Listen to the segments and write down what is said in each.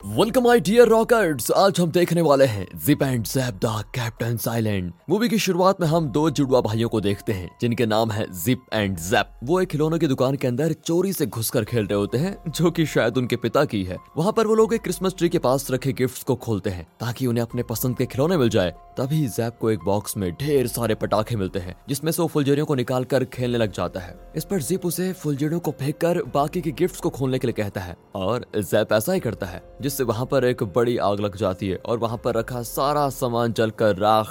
Welcome my dear rockers आज हम देखने वाले हैं Zip and Zap the captain silent movie की शुरुआत में हम दो जुड़वा भाइयों को देखते हैं, जिनके नाम है जिप एंड जैप वो एक खिलौनों की दुकान के अंदर चोरी से घुसकर खेल रहे होते हैं, जो कि शायद उनके पिता की है। वहाँ पर वो लोग एक क्रिसमस ट्री के पास रखे गिफ्ट्स को खोलते हैं, ताकि उन्हें अपने पसंद के खिलौने मिल जाए। तभी जैप को एक बॉक्स में ढेर सारे पटाखे मिलते हैं, जिसमें से वो फुलझड़ियों को निकाल कर खेलने लग जाता है। इस पर जिप उसे फुलझड़ियों को फेंक कर बाकी के गिफ्ट को खोलने के लिए कहता है, और जैप ऐसा ही करता है जिससे वहाँ पर एक बड़ी आग लग जाती है और वहाँ पर रखा सारा सामान जलकर राख।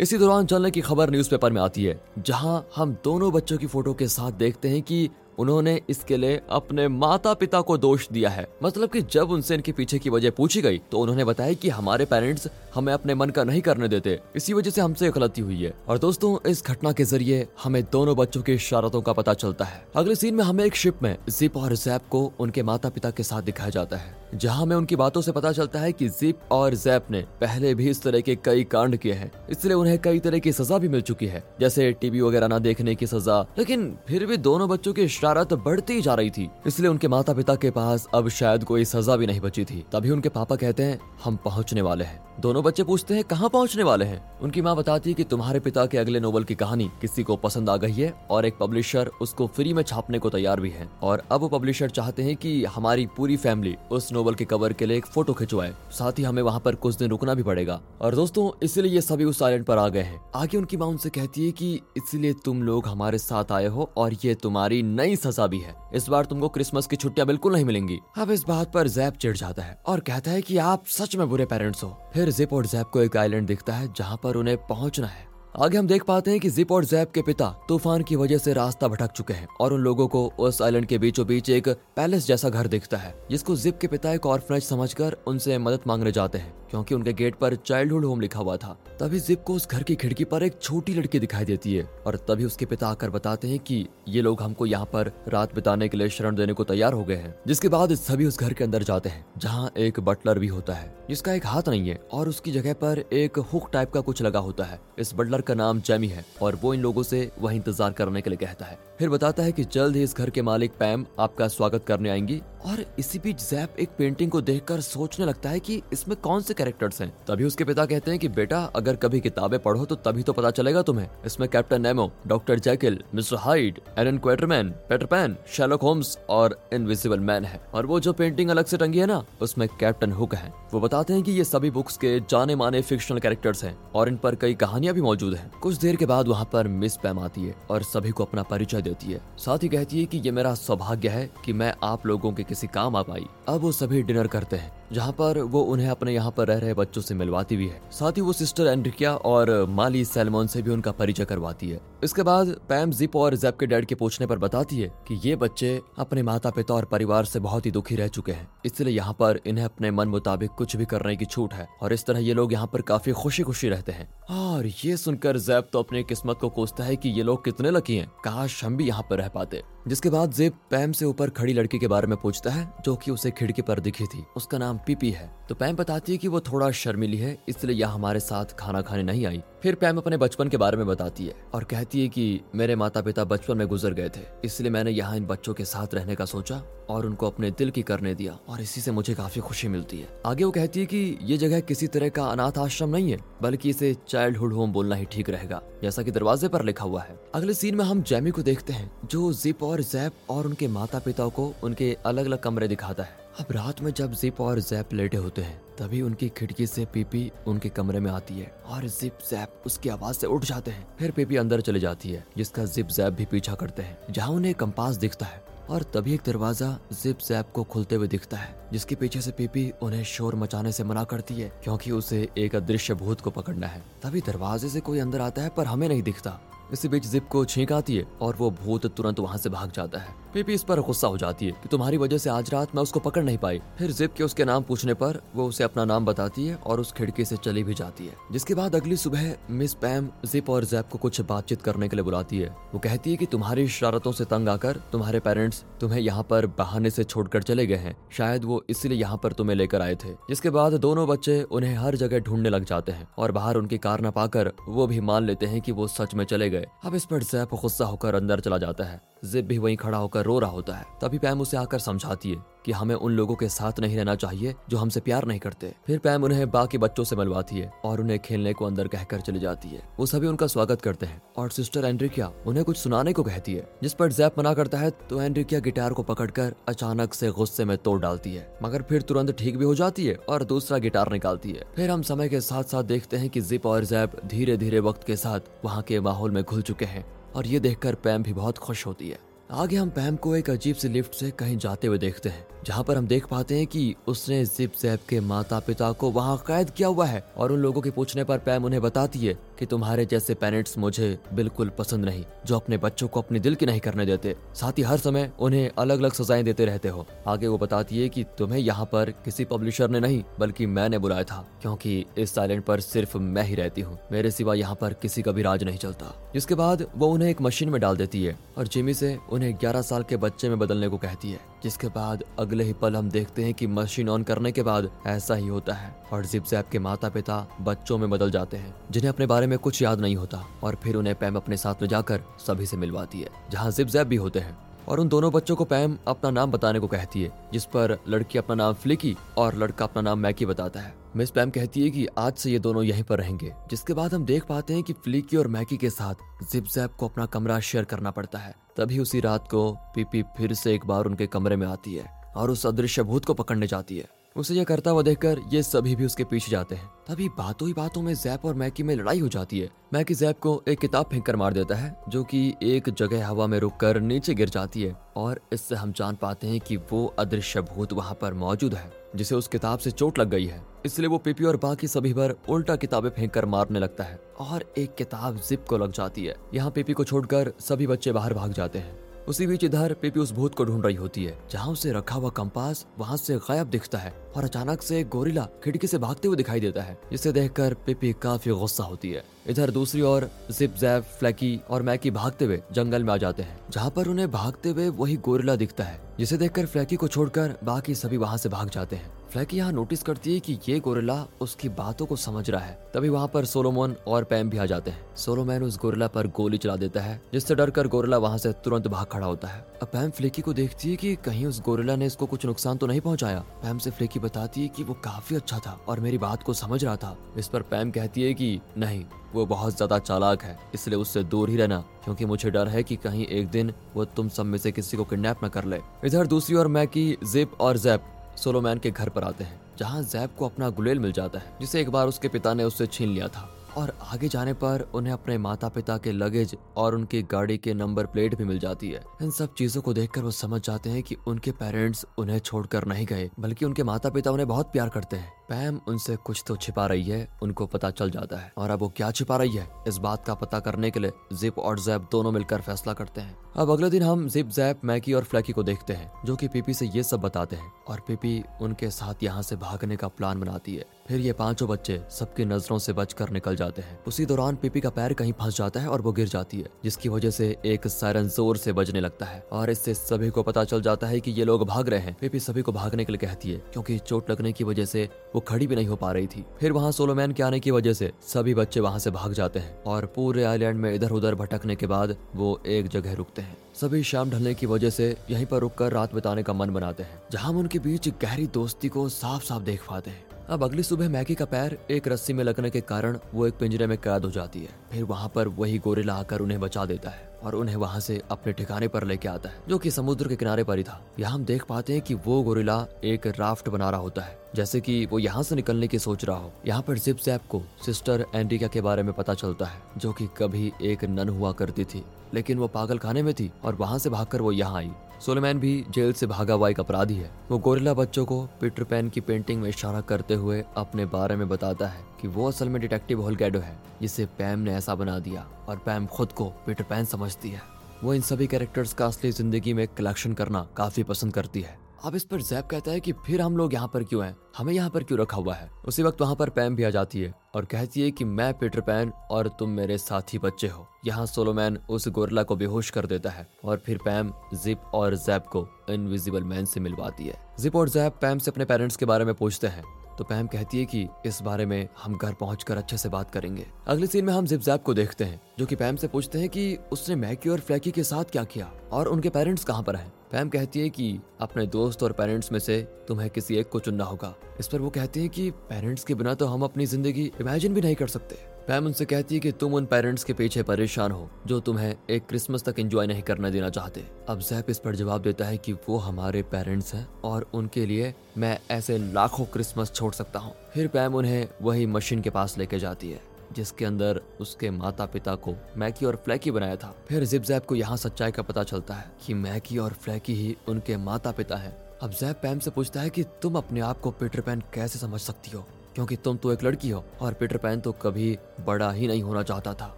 इसी दौरान जलने की खबर न्यूज़पेपर में आती है, जहाँ हम दोनों बच्चों की फ़ोटो के साथ देखते हैं कि उन्होंने इसके लिए अपने माता पिता को दोष दिया है। मतलब कि जब उनसे इनके पीछे की वजह पूछी गई तो उन्होंने बताया कि हमारे पेरेंट्स हमें अपने मन का नहीं करने देते। इसी वजह से हमसे गलती हुई है। और दोस्तों, इस घटना के ज़रिए हमें दोनों बच्चों की शरारतों का पता चलता है। अगले सीन में हमें एक शिप में जिप और जैप को उनके माता पिता के साथ दिखाया जाता है। जहाँ हमें उनकी बातों से पता चलता है कि जिप और जैप ने पहले भी इस तरह के कई कांड किए हैं। इसलिए उन्हें कई तरह की सजा भी मिल चुकी है, जैसे टीवी वगैरह न देखने की सजा। लेकिन फिर भी दोनों बच्चों की शरारत बढ़ती जा रही थी, इसलिए उनके माता पिता के पास अब शायद कोई सजा भी नहीं बची थी। तभी उनके पापा कहते हैं, हम पहुँचने वाले हैं। दोनों बच्चे पूछते हैं, कहाँ पहुँचने वाले हैं? उनकी माँ बताती है की तुम्हारे पिता के अगले नोवेल की कहानी किसी को पसंद आ गई है, और एक पब्लिशर उसको फ्री में छापने को तैयार भी है। और अब वो पब्लिशर चाहते है की हमारी पूरी फैमिली उस नोवेल के कवर के लिए एक फ़ोटो खिंचवाए। साथ ही हमें वहाँ पर कुछ दिन रुकना भी पड़ेगा। और दोस्तों, इसलिए ये सभी उस आइलैंड पर आ गए हैं। आगे उनकी माँ उनसे कहती है की, इसलिए तुम लोग हमारे साथ आए हो और ये तुम्हारी नई सजा भी है। इस बार तुमको क्रिसमस की छुट्टियाँ बिल्कुल नहीं मिलेंगी अब इस बात पर जैप चिढ़ जाता है और कहता है की आप सच में बुरे पेरेंट्स हो। फिर जिप और जैप को एक आइलैंड दिखता है जहाँ पर उन्हें पहुँचना है। आगे हम देख पाते हैं कि जिप और जैप के पिता तूफ़ान की वजह से रास्ता भटक चुके हैं और उन लोगों को उस आइलैंड के बीचों बीच एक पैलेस जैसा घर दिखता है, जिसको जिप के पिता एक ऑर्फनेज समझकर उनसे मदद मांगने जाते हैं, क्योंकि उनके गेट पर चाइल्डहुड होम लिखा हुआ था। तभी जिप को उस घर की खिड़की पर एक छोटी लड़की दिखाई देती है और तभी उसके पिता आकर बताते हैं कि ये लोग हमको यहाँ पर रात बिताने के लिए शरण देने को तैयार हो गए हैं, जिसके बाद सभी उस घर के अंदर जाते हैं, जहाँ एक बटलर भी होता है, जिसका एक हाथ नहीं है और उसकी जगह पर एक हुक टाइप का कुछ लगा होता है। इस बटलर का नाम जैमी है और वो इन लोगों से वही इंतज़ार करने के लिए कहता है। फिर बताता है कि जल्द ही इस घर के मालिक पैम आपका स्वागत करने आएँगी और इसी बीच जैप एक पेंटिंग को देखकर सोचने लगता है कि इसमें कौन से कैरेक्टर्स हैं। तभी उसके पिता कहते हैं कि, बेटा, अगर कभी किताबें पढ़ो तो तभी तो पता चलेगा तुम्हें। इसमें captain Nemo, doctor Jekyll, mister Hyde Allan Quatermain Peter Pan Sherlock Holmes और इनविजिबल मैन है। और वो जो पेंटिंग अलग से टंगी है ना, उसमें कैप्टन हुक है। वो बताते हैं कि ये सभी बुक्स के जाने माने फिक्शनल कैरेक्टर्स हैं और इन पर कई कहानियाँ भी मौजूद हैं। कुछ देर के बाद वहाँ पर मिस पैम आती है और सभी को अपना परिचय देती है। साथ ही कहती है कि ये मेरा सौभाग्य है कि मैं आप लोगों के किसी काम आ पाई। अब वो सभी डिनर करते हैं। जहाँ पर वो उन्हें अपने यहाँ पर रह रहे बच्चों से मिलवाती भी है। साथ ही वो सिस्टर एंड्रिकिया और माली सैलमोन से भी उनका परिचय करवाती है। इसके बाद पैम जिप और जैप के डैड के पूछने पर बताती है कि ये बच्चे अपने माता पिता और परिवार से बहुत ही दुखी रह चुके हैं। इसलिए यहाँ पर इन्हें अपने मन मुताबिक कुछ भी करने की छूट है और इस तरह ये लोग यहाँ पर काफ़ी खुशी खुशी रहते हैं। और ये सुनकर जैप तो अपनी किस्मत को कोसता है की ये लोग कितने लकी है। काश हम भी यहाँ पर रह पाते। जिसके बाद जेब पैम से ऊपर खड़ी लड़की के बारे में पूछता है जो की उसे खिड़की पर दिखी थी। उसका नाम पीपी है। तो पैम बताती है कि वो थोड़ा शर्मिली है, इसलिए यहाँ हमारे साथ खाना खाने नहीं आई। फिर पैम अपने बचपन के बारे में बताती है और कहती है कि मेरे माता पिता बचपन में गुजर गए थे, इसलिए मैंने यहाँ इन बच्चों के साथ रहने का सोचा और उनको अपने दिल की करने दिया और इसी से मुझे काफ़ी खुशी मिलती है। आगे वो कहती है कि ये जगह किसी तरह का अनाथ आश्रम नहीं है, बल्कि इसे चाइल्डहुड होम बोलना ही ठीक रहेगा, जैसा कि दरवाजे पर लिखा हुआ है। अगले सीन में हम जैमी को देखते हैं, जो जिप और जैप और उनके माता पिता को उनके अलग अलग कमरे दिखाता है। अब रात में जब जिप और जैप लेटे होते हैं, तभी उनकी खिड़की से पीपी उनके कमरे में आती है और जिप जैप उसकी आवाज़ से उठ जाते हैं। फिर पीपी अंदर चले जाती है, जिसका जिप जैप भी पीछा करते हैं, जहाँ उन्हें कंपास दिखता है और तभी एक दरवाज़ा जिप जैप को खुलते हुए दिखता है, जिसके पीछे से पीपी उन्हें शोर मचाने से मना करती है, क्योंकि उसे एक अदृश्य भूत को पकड़ना है। तभी दरवाजे से कोई अंदर आता है, पर हमें नहीं दिखता। इसी बीच जिप को छींक आती है और वो भूत तुरंत वहाँ से भाग जाता है। पीपी इस पर गुस्सा हो जाती है कि तुम्हारी वजह से आज रात मैं उसको पकड़ नहीं पाई। फिर जिप के उसके नाम पूछने पर वो उसे अपना नाम बताती है और उस खिड़की से चली भी जाती है। जिसके बाद अगली सुबह मिस पैम, जिप और जैप को कुछ बातचीत करने के लिए बुलाती है। वो कहती है की तुम्हारी शरारतों से तंग आकर तुम्हारे पेरेंट्स तुम्हें यहाँ पर बहाने से छोड़कर चले गए हैं। शायद वो इसलिए यहाँ पर तुम्हें लेकर आए थे। जिसके बाद दोनों बच्चे उन्हें हर जगह ढूँढने लग जाते हैं और बाहर उनकी कार न पाकर वो भी मान लेते हैं कि वो सच में चले गए। अब इस पर जैप गुस्सा होकर अंदर चला जाता है। जिप भी वहीं खड़ा होकर रो रहा होता है, तभी पैम उसे आकर समझाती है कि हमें उन लोगों के साथ नहीं रहना चाहिए जो हमसे प्यार नहीं करते। फिर पैम उन्हें बाकी बच्चों से मिलवाती है और उन्हें खेलने को अंदर कहकर चली जाती है। वो सभी उनका स्वागत करते हैं और सिस्टर एंड्रिकिया उन्हें कुछ सुनाने को कहती है, जिस पर जैप मना करता है तो एंड्रिकिया गिटार को पकड़कर अचानक से गुस्से में तोड़ डालती है। मगर फिर तुरंत ठीक भी हो जाती है और दूसरा गिटार निकालती है। फिर हम समय के साथ साथ देखते हैं की जिप और जैप धीरे धीरे वक्त के साथ वहाँ के माहौल में घुल चुके हैं और ये देखकर पैम भी बहुत खुश होती है। आगे हम पैम को एक अजीब सी लिफ्ट से कहीं जाते हुए देखते हैं। जहाँ पर हम देख पाते हैं कि उसने जिप जैप के माता पिता को वहाँ कैद किया हुआ है और उन लोगों के पूछने पर पैम उन्हें बताती है कि तुम्हारे जैसे पेरेंट्स मुझे बिल्कुल पसंद नहीं, जो अपने बच्चों को अपने दिल की नहीं करने देते। साथ ही हर समय उन्हें अलग अलग सजाएँ देते रहते हो। आगे वो बताती है कि तुम्हें यहाँ पर किसी पब्लिशर ने नहीं, बल्कि मैंने बुलाया था, क्योंकि इस साइलेंट पर सिर्फ़ मैं ही रहती हूँ। मेरे सिवा यहाँ पर किसी का भी राज नहीं चलता। जिसके बाद वो उन्हें एक मशीन में डाल देती है और जिमी से उन्हें ग्यारह साल के बच्चे में बदलने को कहती है। जिसके बाद अगले ही पल हम देखते हैं कि मशीन ऑन करने के बाद ऐसा ही होता है और जिप जैप के माता पिता बच्चों में बदल जाते हैं, जिन्हें अपने बारे में कुछ याद नहीं होता और फिर उन्हें पैम अपने साथ ले जाकर सभी से मिलवाती है, जहाँ जिप जैप भी होते हैं। और उन दोनों बच्चों को पैम अपना नाम बताने को कहती है, जिस पर लड़की अपना नाम फ्लिकी और लड़का अपना नाम मैकी बताता है। मिस पैम कहती है कि आज से ये दोनों यहीं पर रहेंगे, जिसके बाद हम देख पाते हैं कि फ्लिकी और मैकी के साथ जिप जैप को अपना कमरा शेयर करना पड़ता है। तभी उसी रात को पीपी फिर से एक बार उनके कमरे में आती है। और उस अदृश्य भूत को पकड़ने जाती है। उसे यह करता हुआ देखकर ये सभी भी उसके पीछे जाते हैं। तभी बातों ही बातों में जैप और मैकी में लड़ाई हो जाती है। मैकी जैप को एक किताब फेंक कर मार देता है, जो कि एक जगह हवा में रुककर नीचे गिर जाती है। और इससे हम जान पाते हैं कि वो अदृश्य भूत वहाँ पर मौजूद है, जिसे उस किताब से चोट लग गई है। इसलिए वो पीपी और बाकी सभी पर उल्टा किताबें फेंक कर मारने लगता है, और एक किताब जिप को लग जाती है। यहाँ पीपी को छोड़कर सभी बच्चे बाहर भाग जाते हैं। उसी बीच इधर पीपी उस भूत को ढूंढ रही होती है। जहाँ उसे रखा हुआ कंपास, वहाँ से गायब दिखता है और अचानक से गोरिला खिड़की से भागते हुए दिखाई देता है, जिसे देखकर पिपी काफ़ी गुस्सा होती है। इधर दूसरी ओर जिप जैप फ्लैकी और मैकी भागते हुए जंगल में आ जाते हैं, जहाँ पर उन्हें भागते हुए वही गोरिला दिखता है, जिसे देखकर फ्लैकी को छोड़कर बाकी सभी वहाँ से भाग जाते हैं। फ्लैकी यहाँ नोटिस करती है कि ये गोरिल्ला उसकी बातों को समझ रहा है। तभी वहाँ पर सोलोमोन और पैम भी आ जाते हैं। सोलोमैन उस गोरिल्ला पर गोली चला देता है, जिससे डर कर गोरिल्ला वहाँ से तुरंत भाग खड़ा होता है। अब पैम फ्लेकी को देखती है कि कहीं उस गोरिल्ला ने इसको कुछ नुकसान तो नहीं पहुँचाया। पैम से फ्लेकी बताती है कि वो काफ़ी अच्छा था और मेरी बात को समझ रहा था। इस पर पैम कहती है कि, नहीं, वो बहुत ज़्यादा चालाक है, इसलिए उससे दूर ही रहना, क्योंकि मुझे डर है कि कहीं एक दिन वो तुम सब में से किसी को किडनैप न कर ले। इधर दूसरी ओर मैकी, जिप और जैप, सोलोमैन के घर पर आते हैं, जहाँ जैप को अपना गुलेल मिल जाता है, जिसे एक बार उसके पिता ने उससे छीन लिया था। और आगे जाने पर उन्हें अपने माता पिता के लगेज और उनकी गाड़ी के नंबर प्लेट भी मिल जाती है। इन सब चीज़ों को देखकर वो समझ जाते हैं कि उनके पेरेंट्स उन्हें छोड़कर नहीं गए, बल्कि उनके माता पिता उन्हें बहुत प्यार करते हैं। पैम उनसे कुछ तो छिपा रही है, उनको पता चल जाता है। और अब वो क्या छिपा रही है? इस बात का पता करने के लिए जिप और जैप दोनों मिलकर फैसला करते हैं। अब अगले दिन हम जिप, जैप, मैकी और फ्लैकी को देखते हैं, जो कि पीपी से ये सब बताते हैं। और पीपी उनके साथ यहाँ से भागने का प्लान बनाती है। फिर ये पाँचों बच्चे सबकी नज़रों से बचकर निकल जाते हैं। उसी दौरान पीपी का पैर कहीं फंस जाता है और वो गिर जाती है, जिसकी वजह से एक सायरन ज़ोर से बजने लगता है। और इससे सभी को पता चल जाता है कि ये लोग भाग रहे हैं। पीपी सभी को भागने के लिए कहती है, क्योंकि चोट लगने की वजह से वो खड़ी भी नहीं हो पा रही थी। फिर वहाँ सोलोमैन के आने की वजह से सभी बच्चे वहाँ से भाग जाते हैं और पूरे आइलैंड में इधर उधर भटकने के बाद वो एक जगह रुकते हैं। सभी शाम ढलने की वजह से यहीं पर रुककर रात बिताने का मन बनाते हैं, जहाँ हम उनके बीच गहरी दोस्ती को साफ़ साफ़ देख पाते हैं। अब अगली सुबह मैगी का पैर एक रस्सी में लगने के कारण वो एक पिंजरे में कैद हो जाती है। फिर वहाँ पर वही गोरेला आकर उन्हें बचा देता है। और उन्हें वहाँ से अपने ठिकाने पर लेके आता है, जो कि समुद्र के किनारे पर ही था। यहाँ हम देख पाते हैं कि वो गोरिल्ला एक राफ्ट बना रहा होता है, जैसे कि वो यहाँ से निकलने की सोच रहा हो। यहाँ पर जिप जैप को सिस्टर एंड्रिका के बारे में पता चलता है, जो कि कभी एक नन हुआ करती थी, लेकिन वो पागल खाने में थी और वहाँ से भागकर वो यहाँ आई। सोलेमैन भी जेल से भागा हुआ एक अपराधी है। वो गोरिल्ला बच्चों को पीटर पैन की पेंटिंग में इशारा करते हुए अपने बारे में बताता है कि वो असल में डिटेक्टिव होलगैडो है, जिसे पैम ने ऐसा बना दिया। और पैम खुद को पीटर पैन समझती है। वो इन सभी कैरेक्टर्स का असली ज़िंदगी में कलेक्शन करना काफ़ी पसंद करती है। अब इस पर जैप कहता है कि फिर हम लोग यहाँ पर क्यों हैं? हमें यहाँ पर क्यों रखा हुआ है? उसी वक्त वहाँ पर पैम भी आ जाती है और कहती है कि मैं पीटर पैन और तुम मेरे साथी बच्चे हो। यहाँ सोलोमैन उस गोरला को बेहोश कर देता है और फिर पैम जिप और जैप को इनविजिबल मैन से मिलवाती है। जिप और जैप पैम से अपने पेरेंट्स के बारे में पूछते हैं। तो पैम कहती है कि इस बारे में हम घर पहुंचकर अच्छे से बात करेंगे। अगले सीन में हम जिपजैप को देखते हैं, जो कि पैम से पूछते हैं कि उसने मैकी और फ्लैकी के साथ क्या किया और उनके पेरेंट्स कहाँ पर हैं। पैम कहती है कि अपने दोस्त और पेरेंट्स में से तुम्हें किसी एक को चुनना होगा। इस पर वो कहते हैं कि पेरेंट्स के बिना तो हम अपनी ज़िंदगी इमेजिन भी नहीं कर सकते। पैम उनसे कहती है कि तुम उन पेरेंट्स के पीछे परेशान हो, जो तुम्हें एक क्रिसमस तक एंजॉय नहीं करने देना चाहते। अब जैप इस पर जवाब देता है कि वो हमारे पेरेंट्स हैं और उनके लिए मैं ऐसे लाखों क्रिसमस छोड़ सकता हूँ। फिर पैम उन्हें वही मशीन के पास लेके जाती है, जिसके अंदर उसके माता पिता को मैकी और फ्लैकी बनाया था। फिर जिप जैप को यहाँ सच्चाई का पता चलता है कि मैकी और फ्लैकी ही उनके माता पिता हैं। अब जैप पैम से पूछता है कि तुम अपने आप को पीटर पैन कैसे समझ सकती हो? क्योंकि तुम तो एक लड़की हो और पीटर पैन तो कभी बड़ा ही नहीं होना चाहता था।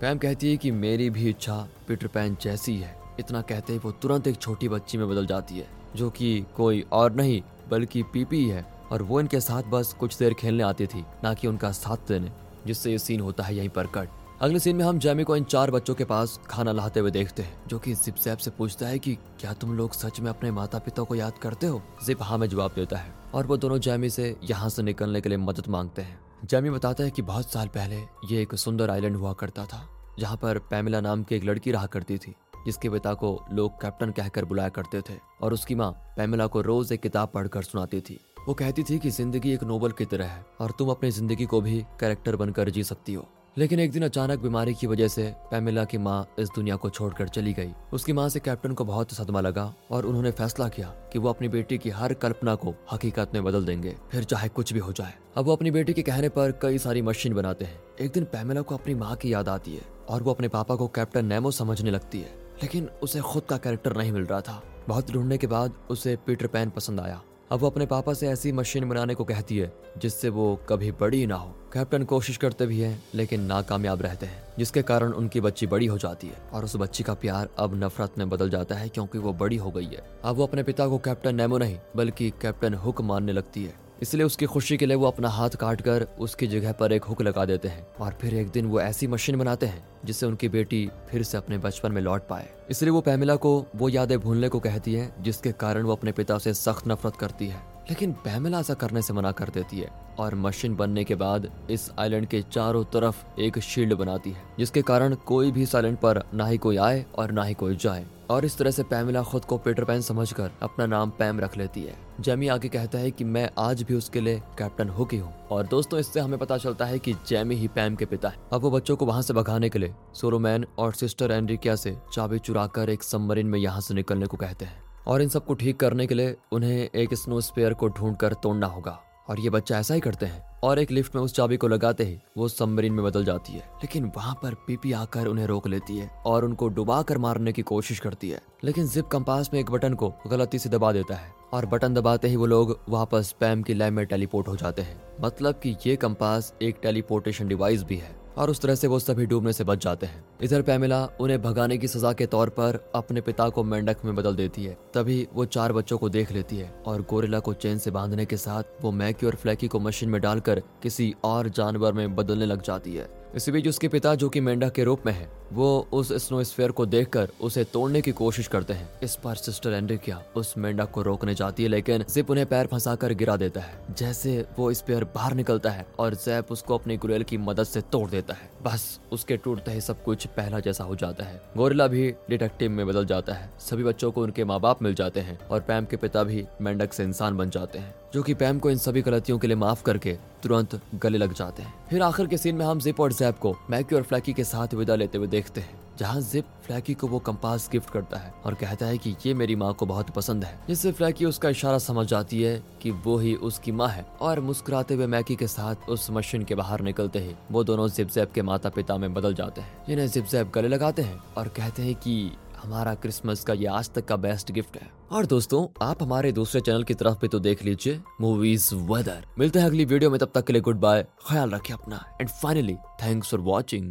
पैम कहती है कि मेरी भी इच्छा पीटर पैन जैसी है। इतना कहते ही वो तुरंत एक छोटी बच्ची में बदल जाती है, जो कि कोई और नहीं, बल्कि पीपी है, और वो इनके साथ बस कुछ देर खेलने आती थी, ना कि उनका साथ देने, जिससे ये सीन होता है यहीं पर कट अगले सीन में हम जैमी को इन चार बच्चों के पास खाना लाते हुए देखते हैं, जो कि जिप जैप से पूछता है कि क्या तुम लोग सच में अपने माता पिता को याद करते हो? जिप हाँ में जवाब देता है, और वो दोनों जैमी से यहाँ से निकलने के लिए मदद मांगते हैं। जैमी बताता है कि बहुत साल पहले ये एक सुंदर आइलैंड हुआ करता था, जहाँ पर पैमिला नाम की एक लड़की रहा करती थी, जिसके पिता को लोग कैप्टन कहकर बुलाया करते थे, और उसकी माँ पैमिला को रोज एक किताब पढ़कर सुनाती थी। वो कहती थी कि ज़िंदगी एक नोबल की तरह है, और तुम अपनी ज़िंदगी को भी कैरेक्टर बनकर जी सकती हो। लेकिन एक दिन अचानक बीमारी की वजह से पैमिला की माँ इस दुनिया को छोड़कर चली गई। उसकी माँ से कैप्टन को बहुत सदमा लगा और उन्होंने फैसला किया कि वो अपनी बेटी की हर कल्पना को हकीकत में बदल देंगे, फिर चाहे कुछ भी हो जाए। अब वो अपनी बेटी के कहने पर कई सारी मशीन बनाते हैं। एक दिन पैमिला को अपनी माँ की याद आती है और वो अपने पापा को कैप्टन नेमो समझने लगती है, लेकिन उसे खुद का कैरेक्टर नहीं मिल रहा था। बहुत ढूँढने के बाद उसे पीटर पैन पसंद आया। अब वो अपने पापा से ऐसी मशीन बनाने को कहती है, जिससे वो कभी बड़ी ना हो। कैप्टन कोशिश करते भी हैं, लेकिन नाकामयाब रहते हैं, जिसके कारण उनकी बच्ची बड़ी हो जाती है। और उस बच्ची का प्यार अब नफरत में बदल जाता है, क्योंकि वो बड़ी हो गई है। अब वो अपने पिता को कैप्टन नेमो नहीं, बल्कि कैप्टन हुक मानने लगती है। इसलिए उसकी खुशी के लिए वो अपना हाथ काट कर उसकी जगह पर एक हुक लगा देते हैं और फिर एक दिन वो ऐसी मशीन बनाते हैं जिससे उनकी बेटी फिर से अपने बचपन में लौट पाए। इसलिए वो पैमिला को वो यादें भूलने को कहती है, जिसके कारण वो अपने पिता से सख्त नफरत करती है। लेकिन पैमिला ऐसा करने से मना कर देती है और मशीन बनने के बाद इस आइलैंड के चारों तरफ़ एक शील्ड बनाती है, जिसके कारण कोई भी इस आइलैंड पर ना ही कोई आए और ना ही कोई जाए। और इस तरह से पैमिला खुद को पीटर पैन समझकर अपना नाम पैम रख लेती है। जेमी आगे कहता है कि मैं आज भी उसके लिए कैप्टन हो गई हूँ। और दोस्तों, इससे हमें पता चलता है कि जेमी ही पैम के पिता है। अब वो बच्चों को वहाँ से भगाने के लिए सोरोमैन और सिस्टर एंड्रिकिया से चाबी चुराकर एक सबमरीन में यहाँ से निकलने को कहते हैं। और इन सबको ठीक करने के लिए उन्हें एक स्नो स्पेयर को ढूंढ कर तोड़ना होगा। और ये बच्चा ऐसा ही करते हैं। और एक लिफ्ट में उस चाबी को लगाते ही वो सबमरीन में बदल जाती है। लेकिन वहाँ पर पीपी आकर उन्हें रोक लेती है और उनको डुबा कर मारने की कोशिश करती है। लेकिन जिप कंपास में एक बटन को गलती से दबा देता है और बटन दबाते ही वो लोग वापस पैम की लैब में टेलीपोर्ट हो जाते हैं। मतलब कि ये कंपास एक टेलीपोर्टेशन डिवाइस भी है। और उस तरह से वो सभी डूबने से बच जाते हैं। इधर पैमिला उन्हें भगाने की सजा के तौर पर अपने पिता को मेंढक में बदल देती है। तभी वो चार बच्चों को देख लेती है और गोरेला को चेन से बांधने के साथ वो मैकी और फ्लैकी को मशीन में डालकर किसी और जानवर में बदलने लग जाती है। इसी बीच उसके पिता, जो कि मेंढक के रूप में है, वो उस स्नो स्फेयर को देखकर उसे तोड़ने की कोशिश करते हैं। इस पर सिस्टर एंड्रिकिया उस मेंढक को रोकने जाती है, लेकिन जिप उन्हें पैर फंसाकर गिरा देता है, जैसे वो स्पेयर बाहर निकलता है और जैप उसको अपनी गुरेल की मदद से तोड़ देता है। बस उसके टूटते ही सब कुछ पहला जैसा हो जाता है। गोरिल्ला भी डिटेक्टिव में बदल जाता है। सभी बच्चों को उनके माँ बाप मिल जाते हैं और पैम के पिता भी मेंढक से इंसान बन जाते हैं। जो कि पैम को इन सभी गलतियों के लिए माफ़ करके तुरंत गले लग जाते हैं। फिर आखिर के सीन में हम जिप और जैप को मैकी और फ्लैकी के साथ विदा लेते हुए देखते हैं, जहाँ जिप फ्लैकी को वो कंपास गिफ्ट करता है और कहता है कि ये मेरी माँ को बहुत पसंद है, जिससे फ्लैकी उसका इशारा समझ जाती है कि वो ही उसकी माँ है। और मुस्कुराते हुए मैकी के साथ उस मशीन के बाहर निकलते ही वो दोनों जिप जैप के माता पिता में बदल जाते हैं। जिन्हें जिप जैप गले लगाते हैं और कहते हैं कि हमारा क्रिसमस का ये आज तक का बेस्ट गिफ्ट है। और दोस्तों, आप हमारे दूसरे चैनल की तरफ़ भी तो देख लीजिए मूवीज़ वेदर मिलते हैं अगली वीडियो में, तब तक के लिए गुड बाय ख्याल रखें अपना। And finally thanks for watching